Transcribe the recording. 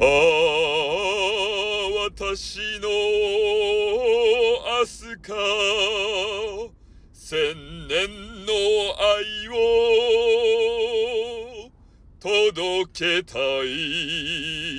ああ、私の明日か、千年の愛を届けたい。